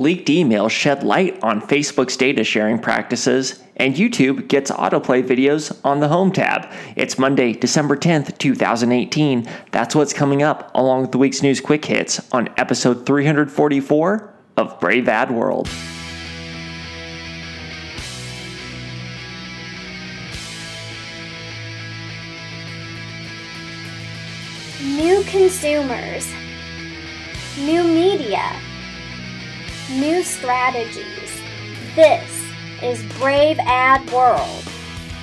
leaked emails shed light on Facebook's data sharing practices, and YouTube gets autoplay videos on the Home tab. It's Monday, December 10th, 2018. That's what's coming up along with the week's news quick hits on episode 344 of Brave Ad World. New consumers, new media, new strategies. This is Brave Ad World.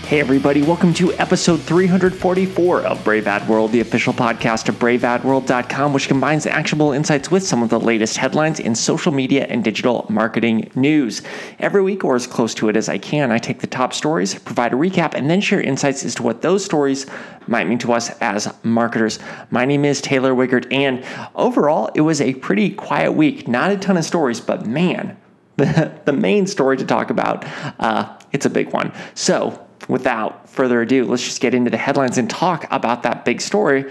Hey, everybody, welcome to episode 344 of Brave Ad World, the official podcast of braveadworld.com, which combines actionable insights with some of the latest headlines in social media and digital marketing news. Every week, or as close to it as I can, I take the top stories, provide a recap, and then share insights as to what those stories might mean to us as marketers. My name is Taylor Wiegert, and overall, it was a pretty quiet week. Not a ton of stories, but man, the, the main story to talk about, uh, it's a big one. So, without further ado, let's just get into the headlines and talk about that big story.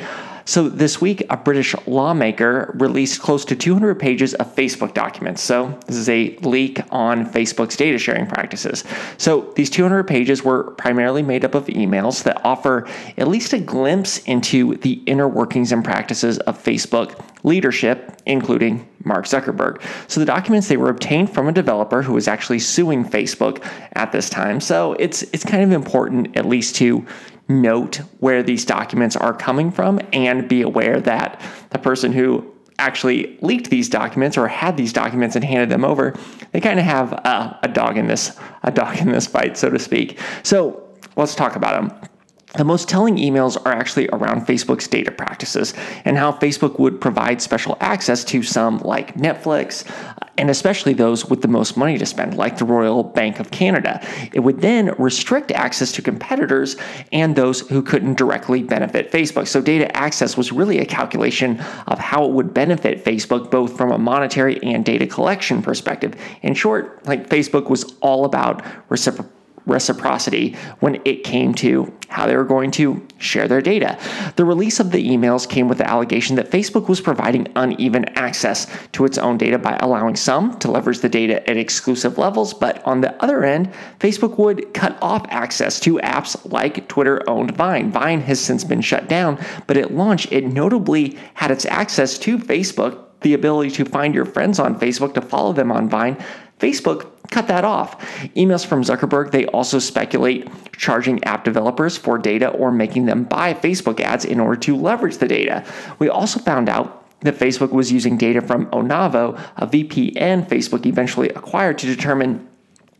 So, this week, a British lawmaker released close to 200 pages of Facebook documents. So, this is a leak on Facebook's data sharing practices. So, these 200 pages were primarily made up of emails that offer at least a glimpse into the inner workings and practices of Facebook leadership, including Mark Zuckerberg. So the documents they were obtained from a developer who was actually suing Facebook at this time. So it's it's kind of important at least to note where these documents are coming from and be aware that the person who actually leaked these documents or had these documents and handed them over, they kind of have a, a dog in this a dog in this fight, so to speak. So let's talk about them. The most telling emails are actually around Facebook's data practices and how Facebook would provide special access to some like Netflix, uh, and especially those with the most money to spend, like the Royal Bank of Canada. It would then restrict access to competitors and those who couldn't directly benefit Facebook. So, data access was really a calculation of how it would benefit Facebook, both from a monetary and data collection perspective. In short, like Facebook was all about reciprocal reciprocity when it came to how they were going to share their data. The release of the emails came with the allegation that Facebook was providing uneven access to its own data by allowing some to leverage the data at exclusive levels, but on the other end, Facebook would cut off access to apps like Twitter owned Vine. Vine has since been shut down, but at launch, it notably had its access to Facebook the ability to find your friends on Facebook, to follow them on Vine, Facebook cut that off. Emails from Zuckerberg, they also speculate charging app developers for data or making them buy Facebook ads in order to leverage the data. We also found out that Facebook was using data from Onavo, a VPN Facebook eventually acquired to determine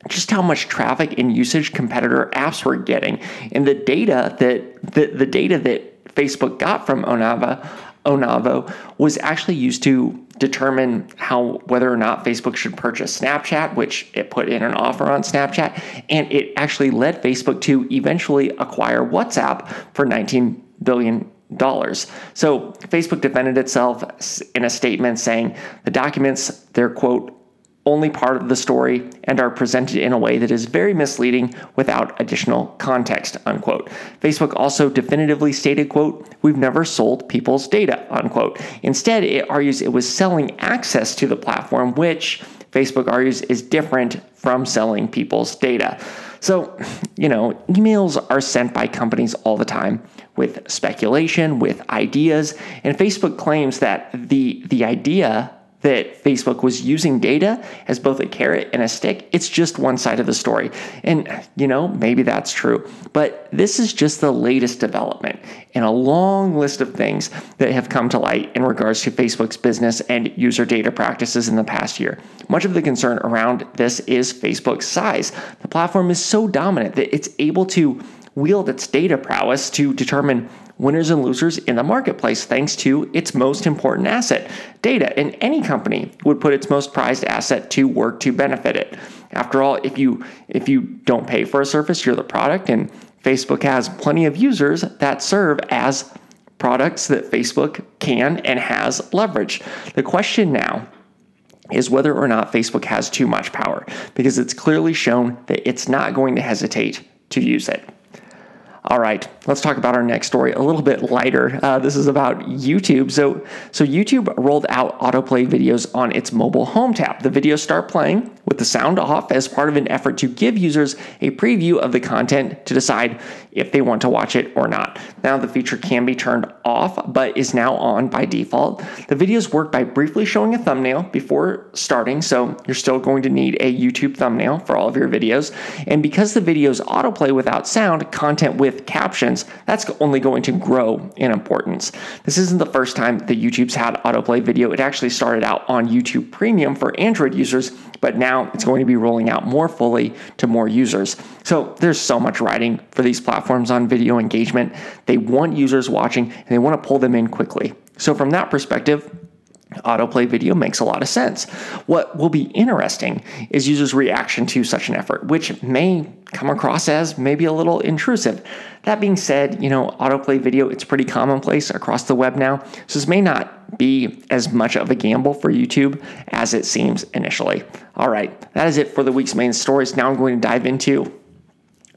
just how much traffic and usage competitor apps were getting. And the data that the, the data that Facebook got from Onavo Onavo was actually used to determine how whether or not Facebook should purchase Snapchat, which it put in an offer on Snapchat, and it actually led Facebook to eventually acquire WhatsApp for 19 billion dollars. So Facebook defended itself in a statement saying the documents, they're quote only part of the story and are presented in a way that is very misleading without additional context unquote. Facebook also definitively stated quote we've never sold people's data unquote. Instead it argues it was selling access to the platform which facebook argues is different from selling people's data. So you know emails are sent by companies all the time with speculation with ideas and facebook claims that the the idea that Facebook was using data as both a carrot and a stick, it's just one side of the story. And, you know, maybe that's true. But this is just the latest development in a long list of things that have come to light in regards to Facebook's business and user data practices in the past year. Much of the concern around this is Facebook's size. The platform is so dominant that it's able to wield its data prowess to determine winners and losers in the marketplace thanks to its most important asset, data. And any company would put its most prized asset to work to benefit it. After all, if you if you don't pay for a service, you're the product and Facebook has plenty of users that serve as products that Facebook can and has leverage. The question now is whether or not Facebook has too much power because it's clearly shown that it's not going to hesitate to use it. All right, let's talk about our next story. A little bit lighter. Uh, this is about YouTube. So, so YouTube rolled out autoplay videos on its mobile home tab. The videos start playing with the sound off as part of an effort to give users a preview of the content to decide if they want to watch it or not. Now, the feature can be turned off, but is now on by default. The videos work by briefly showing a thumbnail before starting, so you're still going to need a YouTube thumbnail for all of your videos. And because the videos autoplay without sound, content with with captions, that's only going to grow in importance. This isn't the first time that YouTube's had autoplay video. It actually started out on YouTube Premium for Android users, but now it's going to be rolling out more fully to more users. So there's so much writing for these platforms on video engagement. They want users watching and they want to pull them in quickly. So, from that perspective, autoplay video makes a lot of sense. What will be interesting is users' reaction to such an effort, which may come across as maybe a little intrusive. That being said, you know, autoplay video, it's pretty commonplace across the web now, so this may not be as much of a gamble for YouTube as it seems initially. All right, that is it for the week's main stories. Now I'm going to dive into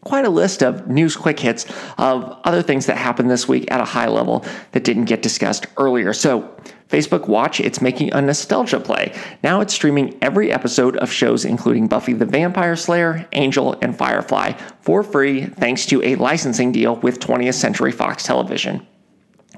quite a list of news quick hits of other things that happened this week at a high level that didn't get discussed earlier. So, Facebook Watch, it's making a nostalgia play. Now it's streaming every episode of shows including Buffy the Vampire Slayer, Angel, and Firefly for free thanks to a licensing deal with 20th Century Fox Television.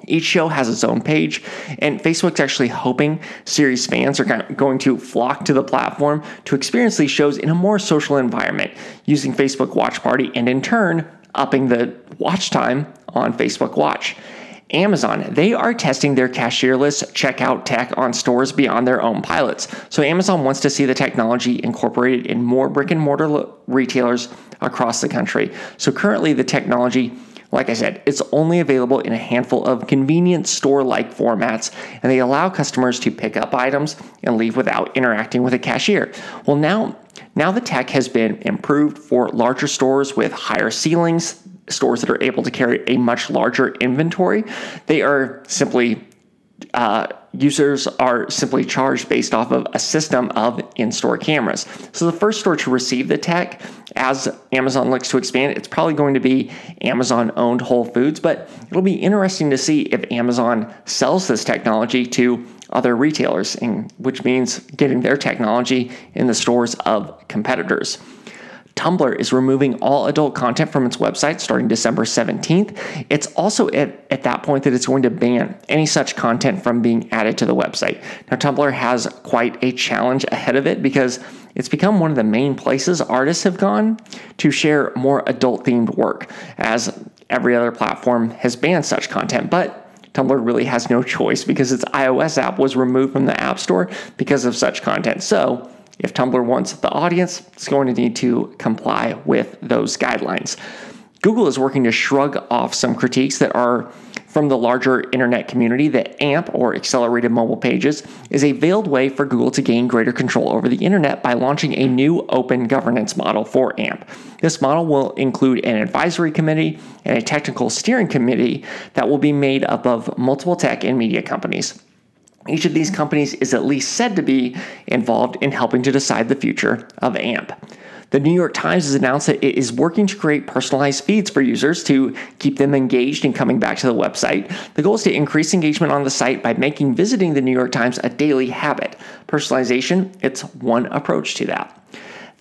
Each show has its own page, and Facebook's actually hoping series fans are going to flock to the platform to experience these shows in a more social environment using Facebook Watch Party and in turn upping the watch time on Facebook Watch. Amazon, they are testing their cashierless checkout tech on stores beyond their own pilots. So Amazon wants to see the technology incorporated in more brick and mortar retailers across the country. So currently the technology like I said, it's only available in a handful of convenient store like formats, and they allow customers to pick up items and leave without interacting with a cashier. Well, now, now the tech has been improved for larger stores with higher ceilings, stores that are able to carry a much larger inventory. They are simply uh, users are simply charged based off of a system of in store cameras. So, the first store to receive the tech as Amazon looks to expand, it's probably going to be Amazon owned Whole Foods, but it'll be interesting to see if Amazon sells this technology to other retailers, which means getting their technology in the stores of competitors. Tumblr is removing all adult content from its website starting December 17th. It's also at, at that point that it's going to ban any such content from being added to the website. Now, Tumblr has quite a challenge ahead of it because it's become one of the main places artists have gone to share more adult themed work, as every other platform has banned such content. But Tumblr really has no choice because its iOS app was removed from the App Store because of such content. So, if Tumblr wants the audience, it's going to need to comply with those guidelines. Google is working to shrug off some critiques that are from the larger internet community that AMP, or Accelerated Mobile Pages, is a veiled way for Google to gain greater control over the internet by launching a new open governance model for AMP. This model will include an advisory committee and a technical steering committee that will be made up of multiple tech and media companies. Each of these companies is at least said to be involved in helping to decide the future of AMP. The New York Times has announced that it is working to create personalized feeds for users to keep them engaged and coming back to the website. The goal is to increase engagement on the site by making visiting the New York Times a daily habit. Personalization, it's one approach to that.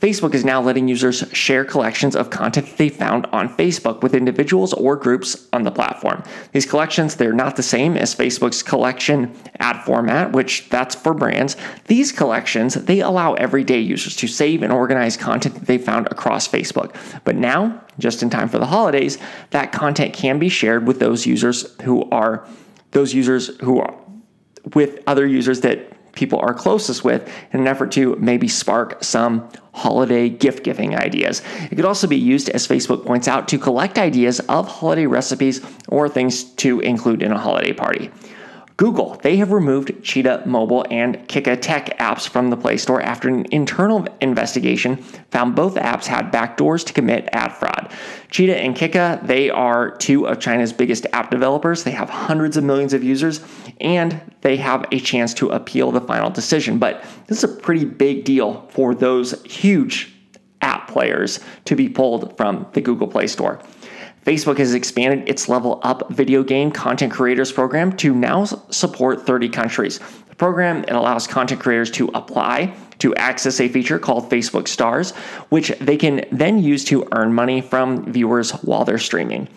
Facebook is now letting users share collections of content that they found on Facebook with individuals or groups on the platform. These collections, they're not the same as Facebook's collection ad format, which that's for brands. These collections, they allow everyday users to save and organize content that they found across Facebook. But now, just in time for the holidays, that content can be shared with those users who are those users who are with other users that people are closest with in an effort to maybe spark some holiday gift giving ideas. It could also be used, as Facebook points out, to collect ideas of holiday recipes or things to include in a holiday party. Google, they have removed Cheetah Mobile and Kika Tech apps from the Play Store after an internal investigation found both apps had backdoors to commit ad fraud. Cheetah and Kika, they are two of China's biggest app developers. They have hundreds of millions of users and they have a chance to appeal the final decision. But this is a pretty big deal for those huge app players to be pulled from the Google Play Store. Facebook has expanded its Level Up video game content creators program to now support 30 countries. The program it allows content creators to apply to access a feature called Facebook Stars, which they can then use to earn money from viewers while they're streaming.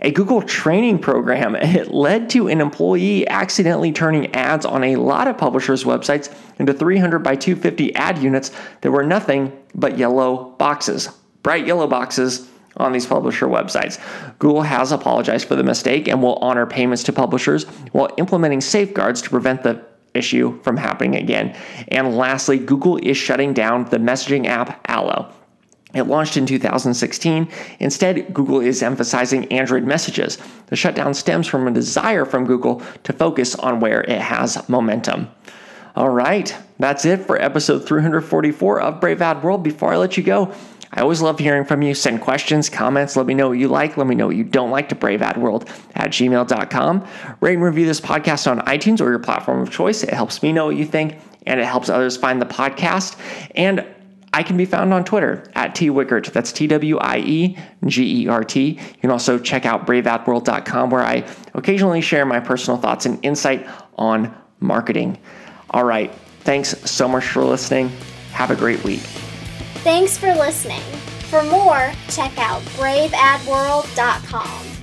A Google training program it led to an employee accidentally turning ads on a lot of publishers' websites into 300 by 250 ad units that were nothing but yellow boxes, bright yellow boxes on these publisher websites. Google has apologized for the mistake and will honor payments to publishers while implementing safeguards to prevent the issue from happening again. And lastly, Google is shutting down the messaging app Allo. It launched in 2016. Instead, Google is emphasizing Android messages. The shutdown stems from a desire from Google to focus on where it has momentum. All right, that's it for episode 344 of Brave Ad World. Before I let you go, I always love hearing from you. Send questions, comments, let me know what you like, let me know what you don't like to braveadworld at gmail.com. Rate and review this podcast on iTunes or your platform of choice. It helps me know what you think and it helps others find the podcast. And I can be found on Twitter at T Wiegert. That's T W I E G E R T. You can also check out braveadworld.com where I occasionally share my personal thoughts and insight on marketing. All right. Thanks so much for listening. Have a great week. Thanks for listening. For more, check out braveadworld.com.